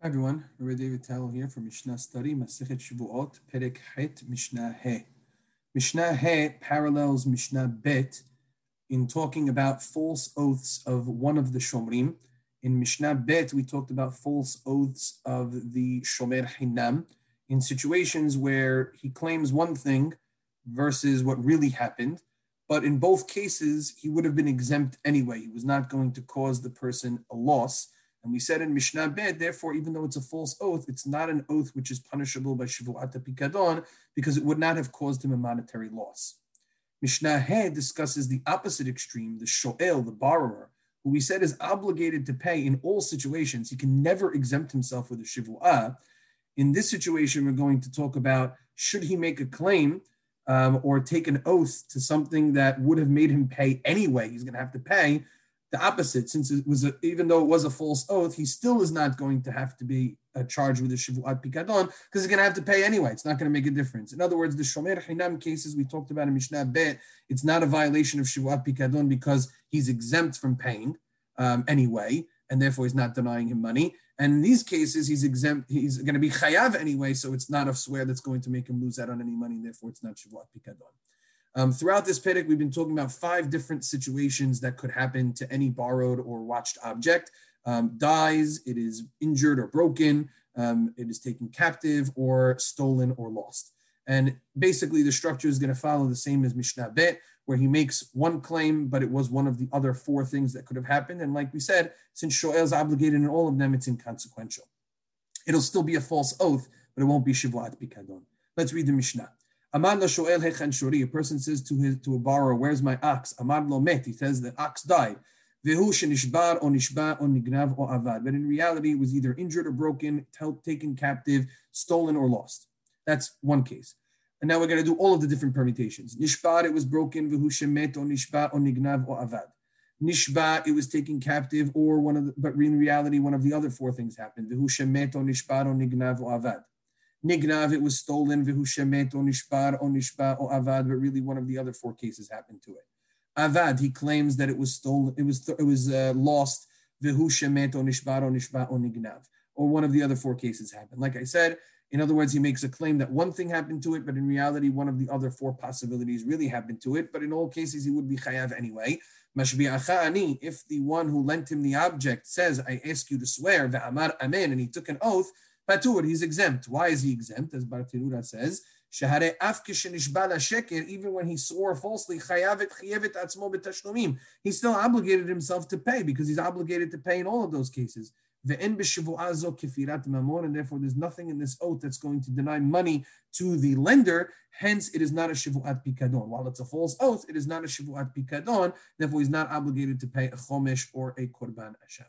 Hi everyone, Rabbi David Tallow here from Mishnah Study, Masechet Shavuot, Perek Het, Mishnah He. Mishnah He parallels Mishnah Bet in talking about false oaths of one of the Shomrim. In Mishnah Bet, we talked about false oaths of the Shomer Hinam in situations where he claims one thing versus what really happened. But in both cases, he would have been exempt anyway. He was not going to cause the person a loss and we said in Mishnah Bet, therefore, even though it's a false oath, it's not an oath which is punishable by Shivuat Pikadon because it would not have caused him a monetary loss. Mishnah He discusses the opposite extreme, the Shoel, the borrower, who we said is obligated to pay in all situations. He can never exempt himself with a Shivu'ah. In this situation, we're going to talk about should he make a claim um, or take an oath to something that would have made him pay anyway. He's going to have to pay the opposite, since it was a, even though it was a false oath, he still is not going to have to be uh, charged with a shivuat pikadon because he's going to have to pay anyway. It's not going to make a difference. In other words, the shomer hinam cases we talked about in Mishnah Bet, it's not a violation of shivuat pikadon because he's exempt from paying um, anyway, and therefore he's not denying him money. And in these cases, he's exempt. He's going to be chayav anyway, so it's not a swear that's going to make him lose out on any money. Therefore, it's not shivuat pikadon. Um, throughout this Perek, we've been talking about five different situations that could happen to any borrowed or watched object. Um, dies, it is injured or broken, um, it is taken captive or stolen or lost. And basically, the structure is going to follow the same as Mishnah Bet, where he makes one claim, but it was one of the other four things that could have happened. And like we said, since Shoel is obligated in all of them, it's inconsequential. It'll still be a false oath, but it won't be Shivuat Pikadon. Let's read the Mishnah. Amar shoel hechan shuri. A person says to his to a borrower, "Where's my ox?" Amar lo met. He says the ox died. Vehu shenishbar or nishba or nignav or avad. But in reality, it was either injured or broken, taken captive, stolen or lost. That's one case. And now we're going to do all of the different permutations. Nishbar, it was broken. Vehu shemet or nishba or nignav or avad. Nishba, it was taken captive, or one of the, but in reality, one of the other four things happened. Vehu shemet or nishbar or nignav or avad. Nignav, it was stolen, vihu shemet, or nishbar, or avad, but really one of the other four cases happened to it. Avad, he claims that it was stolen, it was it was uh, lost, vihu shemet, or nishbar, or or nignav, or one of the other four cases happened. Like I said, in other words, he makes a claim that one thing happened to it, but in reality, one of the other four possibilities really happened to it. But in all cases, he would be chayav anyway. If the one who lent him the object says, I ask you to swear, ve'amar amen, and he took an oath, Patur, he's exempt. Why is he exempt? As Bartenura says, even when he swore falsely, he's still obligated himself to pay because he's obligated to pay in all of those cases. And therefore, there's nothing in this oath that's going to deny money to the lender. Hence, it is not a shivuat pikadon. While it's a false oath, it is not a shivuat pikadon. Therefore, he's not obligated to pay a chomesh or a korban asham.